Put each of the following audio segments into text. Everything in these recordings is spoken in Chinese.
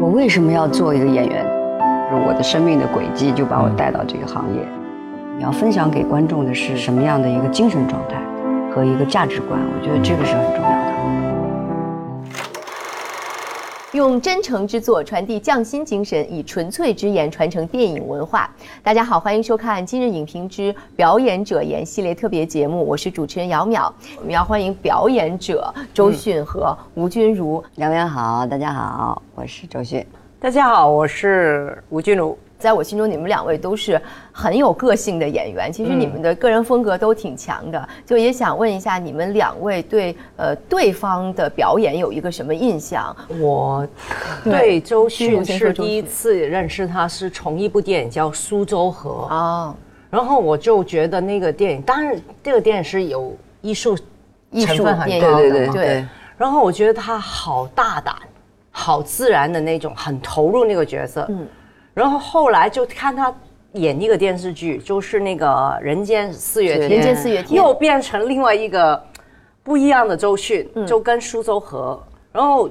我为什么要做一个演员？就是我的生命的轨迹就把我带到这个行业。你要分享给观众的是什么样的一个精神状态和一个价值观？我觉得这个是很重要的。用真诚之作传递匠心精神，以纯粹之言传承电影文化。大家好，欢迎收看今日影评之表演者言系列特别节目，我是主持人姚淼。我们要欢迎表演者周迅和吴君如。两位好，大家好，我是周迅。大家好，我是吴君如。在我心中，你们两位都是很有个性的演员。其实你们的个人风格都挺强的，就也想问一下，你们两位对呃对方的表演有一个什么印象？我对周迅是第一次认识他，是从一部电影叫《苏州河》啊，然后我就觉得那个电影，当然这个电影是有艺术成分很高的，对对。然后我觉得他好大胆，好自然的那种，很投入那个角色。嗯。然后后来就看他演一个电视剧，就是那个《人间四月天》，人间四月天又变成另外一个不一样的周迅，就跟苏州河，然后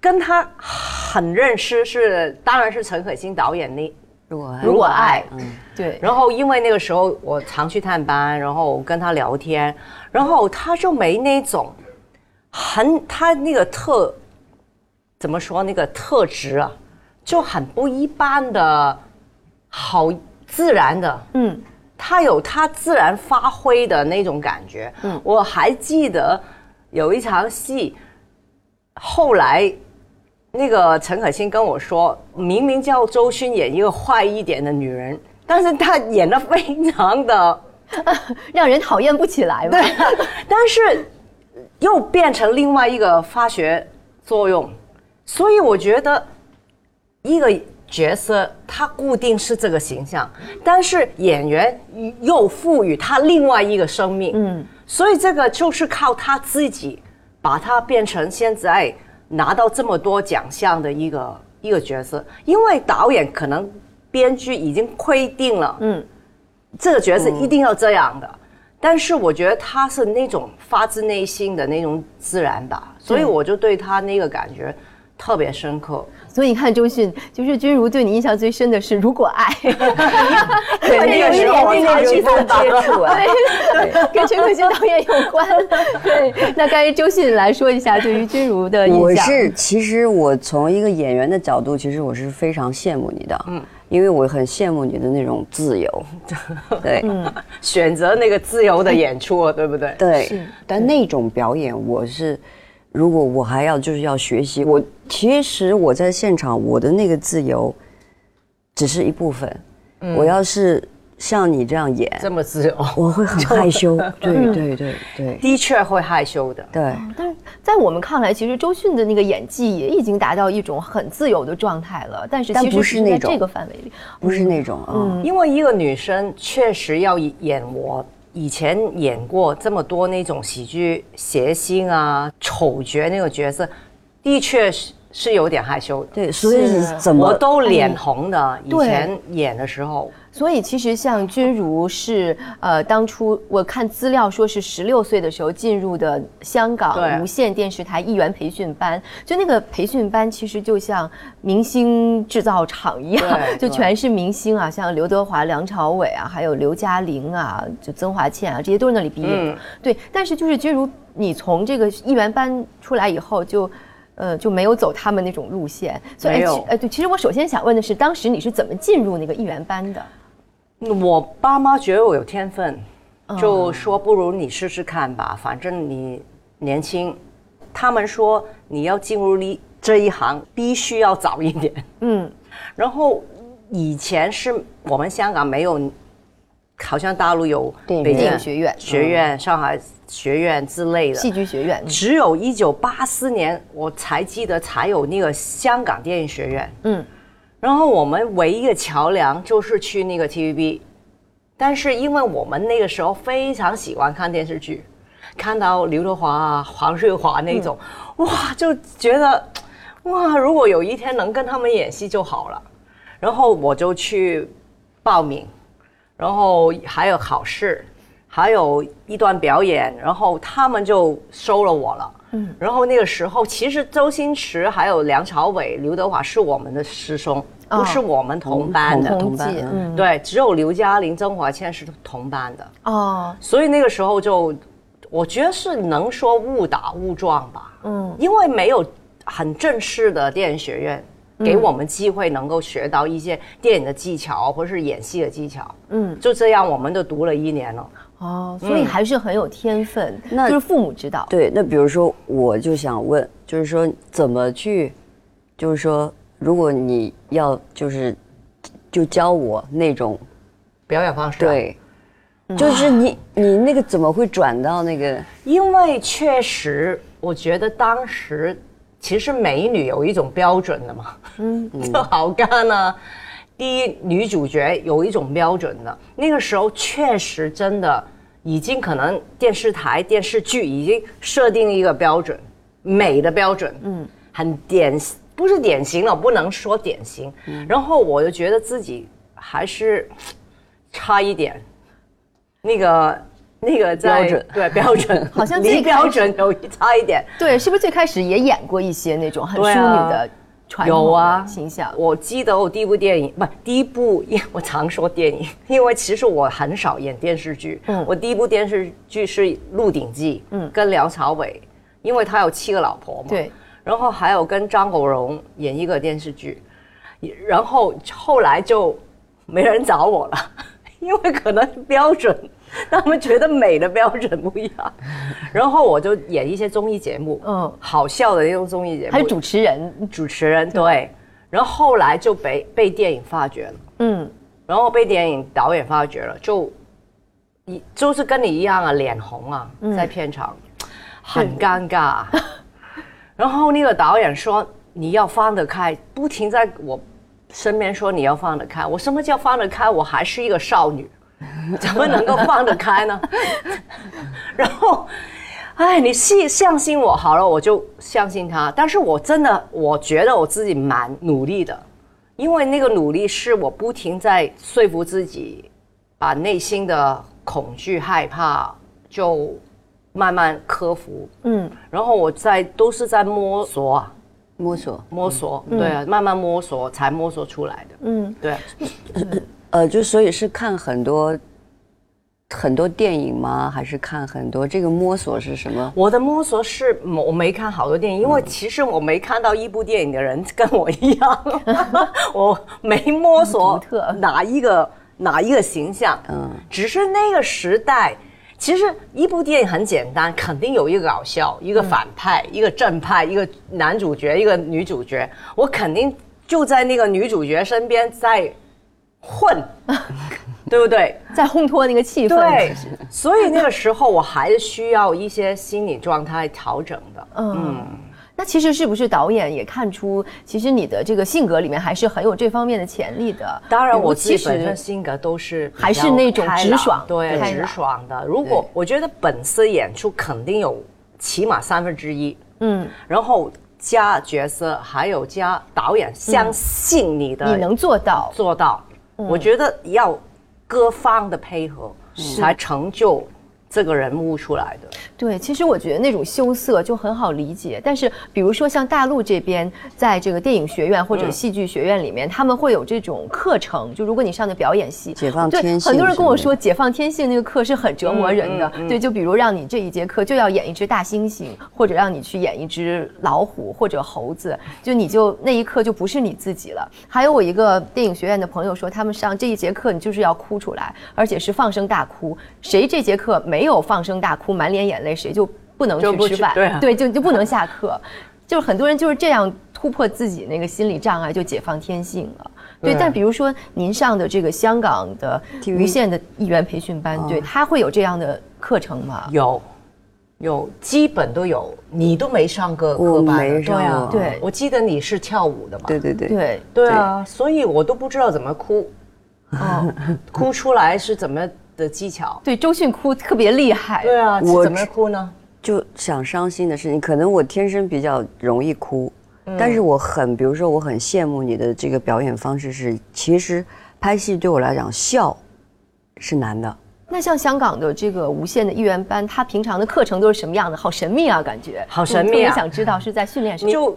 跟他很认识是，当然是陈可辛导演那《如果如果爱》，嗯，对。然后因为那个时候我常去探班，然后跟他聊天，然后他就没那种很他那个特怎么说那个特质啊。就很不一般的，好自然的，嗯，他有他自然发挥的那种感觉，嗯，我还记得有一场戏，后来那个陈可辛跟我说，明明叫周迅演一个坏一点的女人，但是她演的非常的 让人讨厌不起来，对，但是又变成另外一个化学作用，所以我觉得。一个角色，他固定是这个形象，但是演员又赋予他另外一个生命，嗯，所以这个就是靠他自己把他变成现在拿到这么多奖项的一个一个角色。因为导演可能编剧已经规定了，嗯，这个角色一定要这样的，但是我觉得他是那种发自内心的那种自然吧，所以我就对他那个感觉特别深刻。所以你看，周迅就是君如对你印象最深的是《如果爱》，对那个时候那个接触啊，对，跟陈可辛导演有关。对，那该周迅来说一下对于君如的印象。我是其实我从一个演员的角度，其实我是非常羡慕你的，嗯，因为我很羡慕你的那种自由，对，选择那个自由的演出，对不对？对，但那种表演我是。如果我还要就是要学习，我其实我在现场，我的那个自由只是一部分。我要是像你这样演这么自由，我会很害羞。对对对对，的确会害羞的。对，但是在我们看来，其实周迅的那个演技也已经达到一种很自由的状态了。但是其实不是在这个范围里，不是那种啊。因为一个女生确实要演我。以前演过这么多那种喜剧谐星啊、丑角那个角色，的确是是有点害羞。对，所以怎么我都脸红的。以前演的时候。所以其实像君如是呃，当初我看资料说是十六岁的时候进入的香港无线电视台艺员培训班，就那个培训班其实就像明星制造厂一样，就全是明星啊，像刘德华、梁朝伟啊，还有刘嘉玲啊，就曾华倩啊，这些都是那里毕业的。对，但是就是君如，你从这个艺员班出来以后，就呃就没有走他们那种路线。所以。呃，对，其实我首先想问的是，当时你是怎么进入那个艺员班的？我爸妈觉得我有天分，就说不如你试试看吧，反正你年轻。他们说你要进入这这一行，必须要早一点。嗯，然后以前是我们香港没有，好像大陆有北京学院、学院、上海学院之类的戏剧学院。只有一九八四年我才记得才有那个香港电影学院。嗯。然后我们唯一的桥梁就是去那个 TVB，但是因为我们那个时候非常喜欢看电视剧，看到刘德华啊、黄日华那种，哇，就觉得哇，如果有一天能跟他们演戏就好了。然后我就去报名，然后还有考试，还有一段表演，然后他们就收了我了。嗯，然后那个时候，其实周星驰还有梁朝伟、刘德华是我们的师兄，不是我们同班的。同班，嗯，对，只有刘嘉玲、曾华倩是同班的。哦，所以那个时候就，我觉得是能说误打误撞吧。嗯，因为没有很正式的电影学院给我们机会，能够学到一些电影的技巧或是演戏的技巧。嗯，就这样，我们都读了一年了。哦，所以还是很有天分，那就是父母指导。对，那比如说，我就想问，就是说怎么去，就是说，如果你要就是就教我那种表演方式，对，就是你你那个怎么会转到那个？因为确实，我觉得当时其实美女有一种标准的嘛，嗯，就好看呢。第一，女主角有一种标准的，那个时候确实真的。已经可能电视台电视剧已经设定一个标准，美的标准，嗯，很典不是典型了，不能说典型。然后我就觉得自己还是差一点，那个那个标准对标准，好像离标准有差一点。对，是不是最开始也演过一些那种很淑女的？有啊，形象。我记得我第一部电影不，第一部，我常说电影，因为其实我很少演电视剧。嗯，我第一部电视剧是《鹿鼎记》，嗯，跟梁朝伟，因为他有七个老婆嘛。对。然后还有跟张国荣演一个电视剧，然后后来就没人找我了，因为可能标准。他们觉得美的标准不一样，然后我就演一些综艺节目，嗯，好笑的那种综艺节目，还有主持人，主持人对，然后后来就被被电影发掘了，嗯，然后被电影导演发掘了，就一就是跟你一样啊，脸红啊，在片场。很尴尬，然后那个导演说你要放得开，不停在我身边说你要放得开，我什么叫放得开？我还是一个少女。怎么能够放得开呢？然后，哎，你信相信我好了，我就相信他。但是我真的，我觉得我自己蛮努力的，因为那个努力是我不停在说服自己，把内心的恐惧、害怕就慢慢克服。嗯，然后我在都是在摸索啊，摸索，摸索，对啊，慢慢摸索才摸索出来的。嗯，对。呃，就所以是看很多很多电影吗？还是看很多？这个摸索是什么？我的摸索是我没看好多电影，因为其实我没看到一部电影的人 跟我一样，我没摸索哪一个哪一个形象。嗯，只是那个时代，其实一部电影很简单，肯定有一个搞笑，一个反派，一个正派，一个男主角，一个女主角，我肯定就在那个女主角身边在。混，对不对？在烘托那个气氛。对，所以那个时候我还是需要一些心理状态调整的。嗯，那其实是不是导演也看出，其实你的这个性格里面还是很有这方面的潜力的？当然，我其实性格都是还是那种直爽，对，直爽的。如果我觉得本色演出肯定有起码三分之一，嗯，然后。加角色，还有加导演，相信你的，你能做到做到。我觉得要各方的配合，才成就。这个人物出来的，对，其实我觉得那种羞涩就很好理解。但是，比如说像大陆这边，在这个电影学院或者戏剧学院里面，他们会有这种课程。就如果你上的表演系，解放天性，很多人跟我说，解放天性那个课是很折磨人的。对，就比如让你这一节课就要演一只大猩猩，或者让你去演一只老虎或者猴子，就你就那一刻就不是你自己了。还有我一个电影学院的朋友说，他们上这一节课，你就是要哭出来，而且是放声大哭。谁这节课没？没有放声大哭，满脸眼泪，谁就不能去吃饭？对，就就不能下课。就是很多人就是这样突破自己那个心理障碍，就解放天性了。对，但比如说您上的这个香港的于县的艺员培训班，对他会有这样的课程吗？有，有，基本都有。你都没上过课吧？对啊，对，我记得你是跳舞的嘛？对对对对对啊，所以我都不知道怎么哭，哦，哭出来是怎么。的技巧对周迅哭特别厉害，对啊，我怎么哭呢？就想伤心的事情，可能我天生比较容易哭，但是我很，比如说我很羡慕你的这个表演方式是，其实拍戏对我来讲笑是难的。那像香港的这个无线的艺员班，他平常的课程都是什么样的？好神秘啊，感觉好神秘啊我特别想知道是在训练什么。就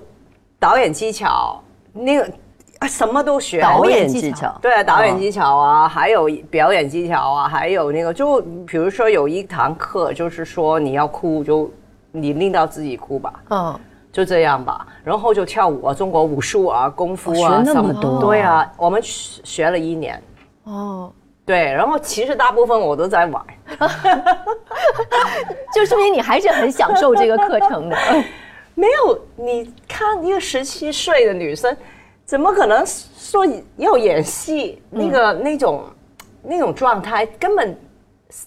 导演技巧，那个啊什么都学。导演技技巧对啊，导演技巧啊，还有表演技巧啊，还有那个，就比如说有一堂课，就是说你要哭，就你令到自己哭吧，嗯，就这样吧。然后就跳舞啊，中国武术啊，功夫啊，哦学那么什多对啊，我们学学了一年。哦，对，然后其实大部分我都在玩，就说明你还是很享受这个课程的。没有。你看一个十七岁的女生，怎么可能说要演戏？那个、那种那种状态，根本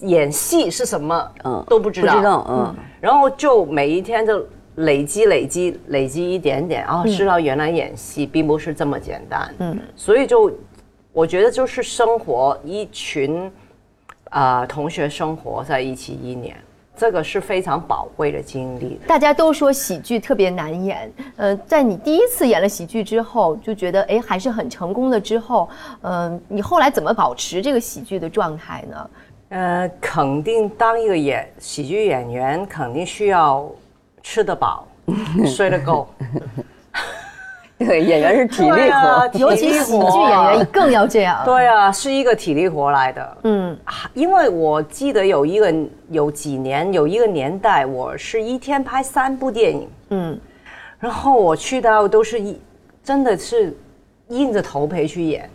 演戏是什么，嗯都不知道。不知道，嗯，然后就每一天就累积、累积、累积一点点，哦，知道原来演戏并不是这么简单。嗯，所以就我觉得就是生活一群啊、呃同学生活在一起一年，这个是非常宝贵的经历。大家都说喜剧特别难演，呃，在你第一次演了喜剧之后，就觉得哎还是很成功的。之后，嗯、你后来怎么保持这个喜剧的状态呢？呃，肯定当一个演喜剧演员，肯定需要吃得饱，睡得够。对，演员是体力活，尤其喜剧演员更要这样。对啊，是一个体力活来的。嗯，因为我记得有一个有几年有一个年代，我是一天拍三部电影，嗯，然后我去到都是一真的是硬着头皮去演，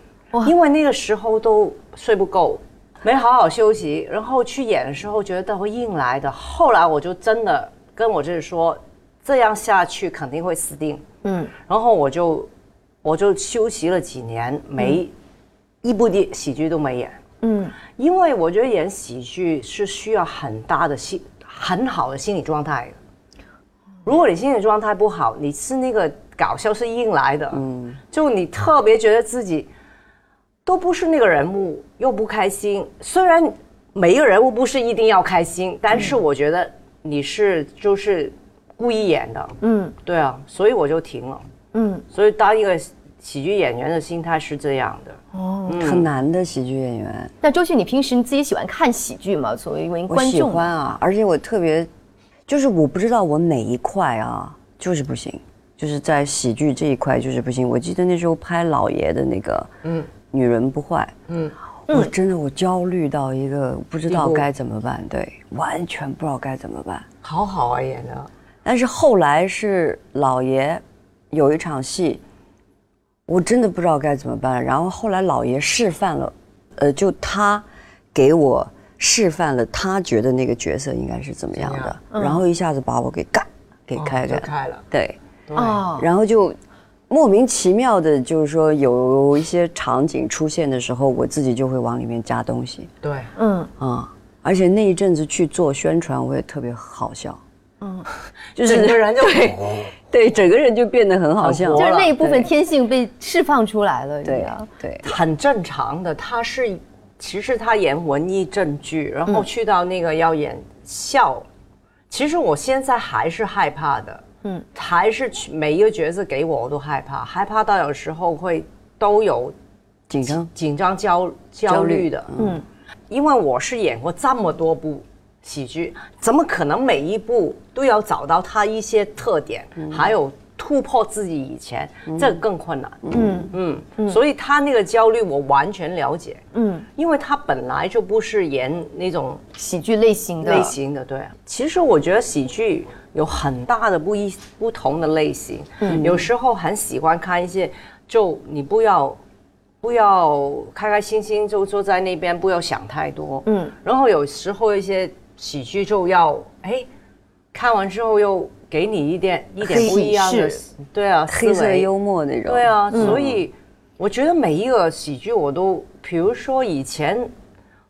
因为那个时候都睡不够，没好好休息，然后去演的时候觉得会硬来的。后来我就真的跟我自己说，这样下去肯定会死定。嗯，然后我就我就休息了几年，没一部电喜剧都没演。嗯，因为我觉得演喜剧是需要很大的心很好的心理状态的。如果你心理状态不好，你是那个搞笑是硬来的，嗯，就你特别觉得自己都不是那个人物，又不开心。虽然每一个人物不是一定要开心，但是我觉得你是就是故意演的，嗯对啊，所以我就停了。嗯，所以当一个喜剧演员的心态是这样的。哦。很难的喜剧演员。那周迅，你平时你自己喜欢看喜剧吗？作为一位我喜观众，欢啊，而且我特别，就是我不知道我哪一块啊，就是不行，就是在喜剧这一块就是不行。我记得那时候拍老爷的那个，嗯，女人不坏，嗯，我真的我焦虑到一个不知道该怎么办，对，完全不知道该怎么办。好好啊，演的。但是后来是老爷有一场戏，我真的不知道该怎么办。然后后来老爷示范了，呃，就他给我示范了，他觉得那个角色应该是怎么样的样，然后一下子把我给干给开哦开，开了。对，对。哦，然后就莫名其妙的，就是说有一些场景出现的时候，我自己就会往里面加东西。对，嗯，啊。而且那一阵子去做宣传，我也特别好笑，嗯，就整个人就对，整个人就变得很好笑，了就是那一部分天性被释放出来了，对啊。对，很正常的。他是其实他演文艺正剧，然后去到那个要演笑，其实我现在还是害怕的，嗯，还是去每一个角色给我我都害怕，害怕到有时候会都有紧张，紧张焦焦虑的，嗯，因为我是演过这么多部喜剧，怎么可能每一部都要找到它一些特点，还有突破自己以前，这个更困难，嗯。嗯，所以他那个焦虑我完全了解，嗯，因为他本来就不是演那种喜剧类型的。类型的，对。其实我觉得喜剧有很大的不一不同的类型，嗯。有时候很喜欢看一些，就你不要不要开开心心就坐在那边，不要想太多，嗯。然后有时候一些喜剧就要哎，看完之后又给你一点一点不一样的，对啊，黑色幽默那种，对啊，所以我觉得每一个喜剧我都，比如说以前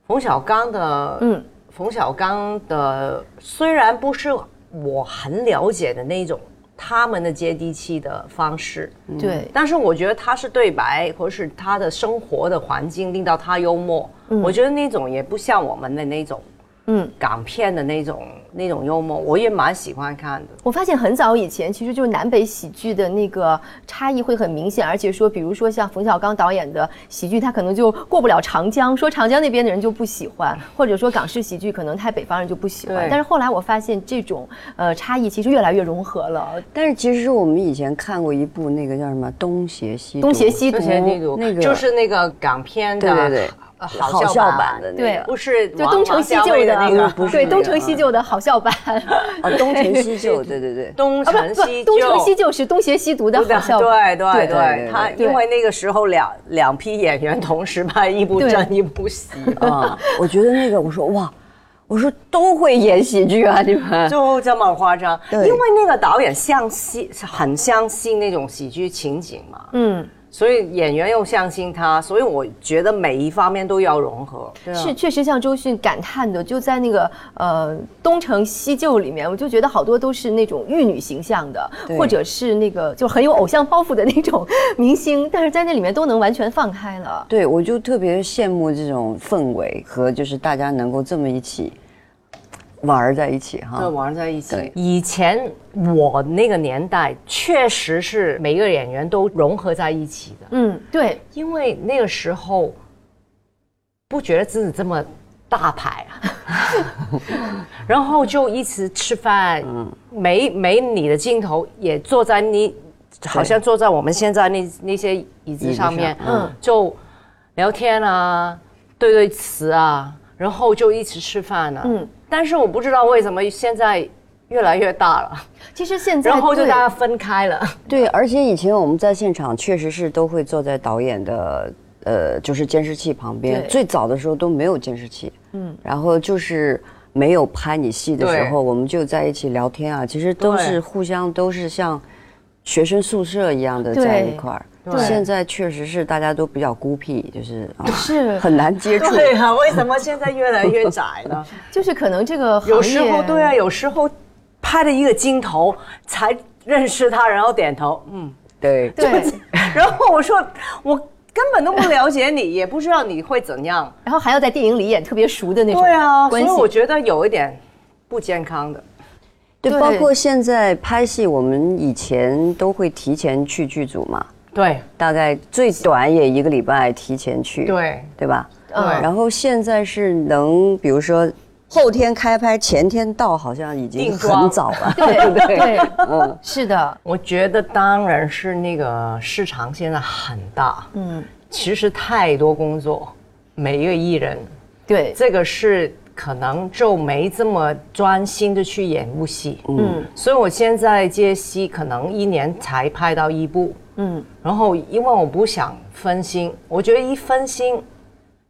冯小刚的，嗯，冯小刚的虽然不是我很了解的那种他们的接地气的方式，对，但是我觉得他是对白，或是他的生活的环境令到他幽默，我觉得那种也不像我们的那种嗯，港片的那种那种幽默，我也蛮喜欢看的。我发现很早以前，其实就是南北喜剧的那个差异会很明显，而且说，比如说像冯小刚导演的喜剧，他可能就过不了长江，说长江那边的人就不喜欢，或者说港式喜剧可能太北方人就不喜欢。但是后来我发现这种呃差异其实越来越融合了。但是其实我们以前看过一部那个叫什么《东邪西东邪西毒》，那个就是那个港片的，对对对。好笑版的对，不是就东成西就的那个，不是对东成西就的好笑版。啊，东成西就，对对对，东成西东成西就是东邪西毒的好笑版。对对对，他因为那个时候两两批演员同时拍一部正一部戏 啊，我觉得那个我说哇，我说都会演喜剧啊，你们就这么夸张？因为那个导演相信很相信那种喜剧情景嘛，嗯。所以演员又相信他，所以我觉得每一方面都要融合。是，确实像周迅感叹的，就在那个呃东成西就里面，我就觉得好多都是那种玉女形象的，或者是那个就很有偶像包袱的那种明星，但是在那里面都能完全放开了。对，我就特别羡慕这种氛围和就是大家能够这么一起。玩在一起哈，对，玩在一起。以前我那个年代确实是每个演员都融合在一起的。嗯，对，因为那个时候不觉得自己这么大牌啊，然后就一直吃饭，没没你的镜头也坐在你，好像坐在我们现在那那些椅子上面，嗯，就聊天啊，对对词啊，然后就一起吃饭呢，嗯。但是我不知道为什么现在越来越大了。其实现在，然后就大家分开了。对，而且以前我们在现场确实是都会坐在导演的呃，就是监视器旁边。最早的时候都没有监视器，嗯，然后就是没有拍你戏的时候，我们就在一起聊天啊。其实都是互相都是像学生宿舍一样的在一块儿。现在确实是大家都比较孤僻，就是 是很难接触。对啊，为什么现在越来越窄呢？就是可能这个有时候对啊，有时候拍了一个镜头才认识他，然后点头，嗯，对对。然后我说我根本都不了解你，也不知道你会怎样，然后还要在电影里演特别熟的那种。对啊，所以我觉得有一点不健康的。对，包括现在拍戏，我们以前都会提前去剧组嘛。对，大概最短也一个礼拜提前去，对。对吧？嗯。然后现在是能，比如说后天开拍，前天到，好像已经很早了，对 对。对？嗯，是的。我觉得当然是那个市场现在很大，嗯，其实太多工作，每一个艺人，对，这个是可能就没这么专心的去演部戏，嗯，所以我现在接戏可能一年才拍到一部。嗯，然后因为我不想分心，我觉得一分心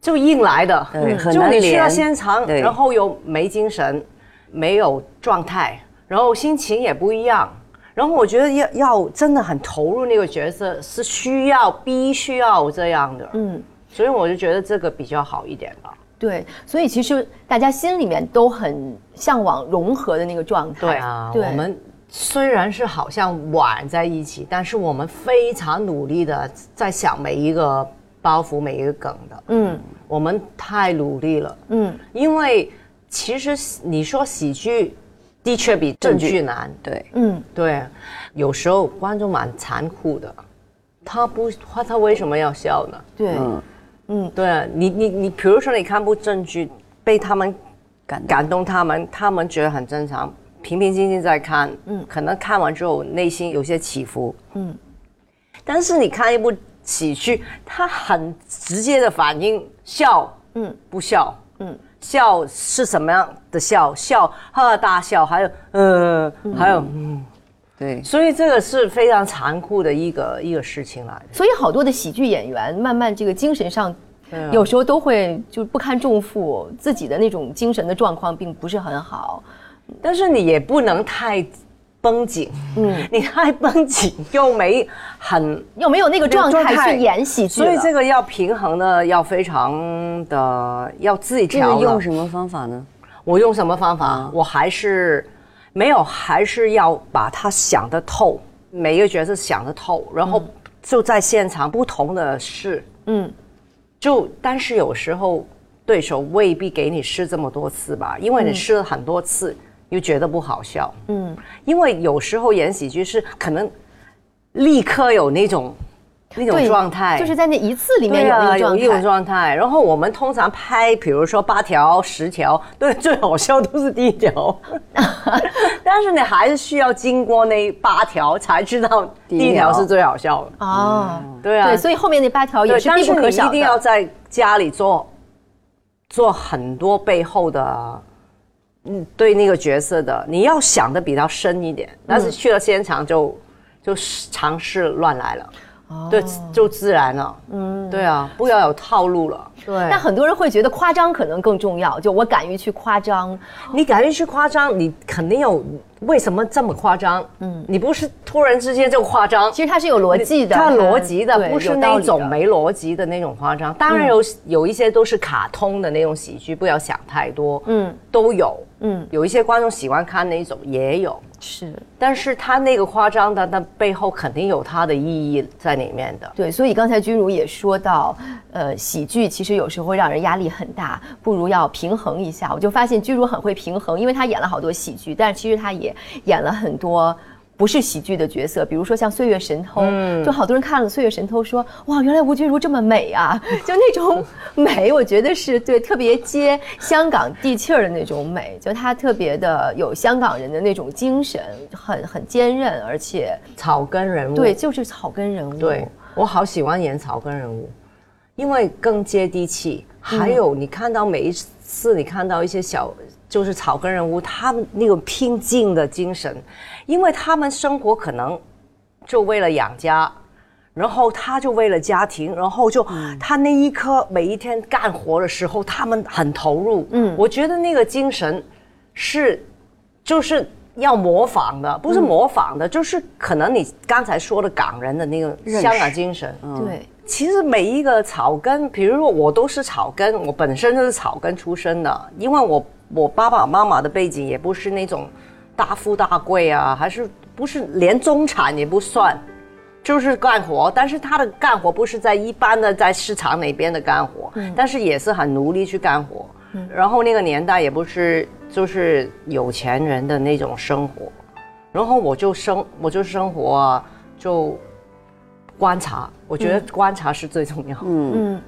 就硬来的，就你去到现场，然后又没精神，没有状态，然后心情也不一样，然后我觉得要要真的很投入那个角色，是需要必须要这样的，嗯，所以我就觉得这个比较好一点吧。对，所以其实大家心里面都很向往融合的那个状态。对啊，我们。虽然是好像玩在一起，但是我们非常努力的在想每一个包袱、每一个梗的。嗯，我们太努力了。嗯，因为其实你说喜剧的确比正剧难。对，嗯，对，有时候观众蛮残酷的，他不他他为什么要笑呢？对，嗯。嗯，对你你你，比如说你看部正剧，被他们感感动，他们他们觉得很正常。平平静静在看，嗯，可能看完之后内心有些起伏，嗯，但是你看一部喜剧，他很直接的反应，笑，嗯，不笑，嗯，笑是什么样的笑？笑，哈大笑，还有，呃，还有，嗯，对，所以这个是非常残酷的一个一个事情来的。所以好多的喜剧演员，慢慢这个精神上，有时候都会就不堪重负，自己的那种精神的状况并不是很好。但是你也不能太绷紧，嗯，你太绷紧又没很又没有那个状态去演喜剧，所以这个要平衡的，要非常的要自己调。用什么方法呢？我用什么方法？我还是没有，还是要把它想得透，每一个角色想得透，然后就在现场不同的事，嗯，就但是有时候。对手未必给你试这么多次吧，因为你试了很多次又觉得不好笑。嗯，因为有时候演喜剧是可能立刻有那种那种状态，就是在那一次里面有有一种状态。然后我们通常拍，比如说八条、十条，对，最好笑都是第一条。但是你还是需要经过那八条才知道第一条是最好笑的。哦，对啊，对，所以后面那八条也对，是必不可少的。一定要在家里做做很多背后的，嗯，对那个角色的，你要想的比较深一点。但是去了现场就就尝试乱来了，哦对，就自然了。嗯，对啊，不要有套路了。对，但很多人会觉得夸张可能更重要，就我敢于去夸张。你敢于去夸张，你肯定有为什么这么夸张？嗯，你不是突然之间就夸张，其实它是有逻辑的，它逻辑的，不是那种没逻辑的那种夸张。当然有有一些都是卡通的那种喜剧，不要想太多。嗯，都有。嗯，有一些观众喜欢看那种也有，是但是他那个夸张的，那背后肯定有他的意义在里面的。对，所以刚才君如也说到，呃，喜剧其实有时候会让人压力很大，不如要平衡一下。我就发现君如很会平衡，因为她演了好多喜剧，但是其实她也演了很多。不是喜剧的角色，比如说像《岁月神偷》，就好多人看了《岁月神偷》说：“哇，原来吴君如这么美啊！” 就那种美，我觉得是对特别接香港地气儿的那种美，就她特别的有香港人的那种精神，很很坚韧，而且草根人物，对，就是草根人物。对，我好喜欢演草根人物，因为更接地气。还有，你看到每一次你看到一些小就是草根人物，他们那种拼劲的精神，因为他们生活可能就为了养家。然后他就为了家庭，然后就、他那一刻每一天干活的时候，他们很投入。嗯，我觉得那个精神是就是要模仿的，不是模仿的，就是可能你刚才说的港人的那个香港精神。对，其实每一个草根，比如说我都是草根，我本身就是草根出身的，因为我我爸爸妈妈的背景也不是那种大富大贵啊，还是不是连中产也不算，就是干活，但是他的干活不是在一般的在市场那边的干活，但是也是很努力去干活。然后那个年代也不是就是有钱人的那种生活，然后我就生我就生活啊，就观察，我觉得观察是最重要。嗯嗯，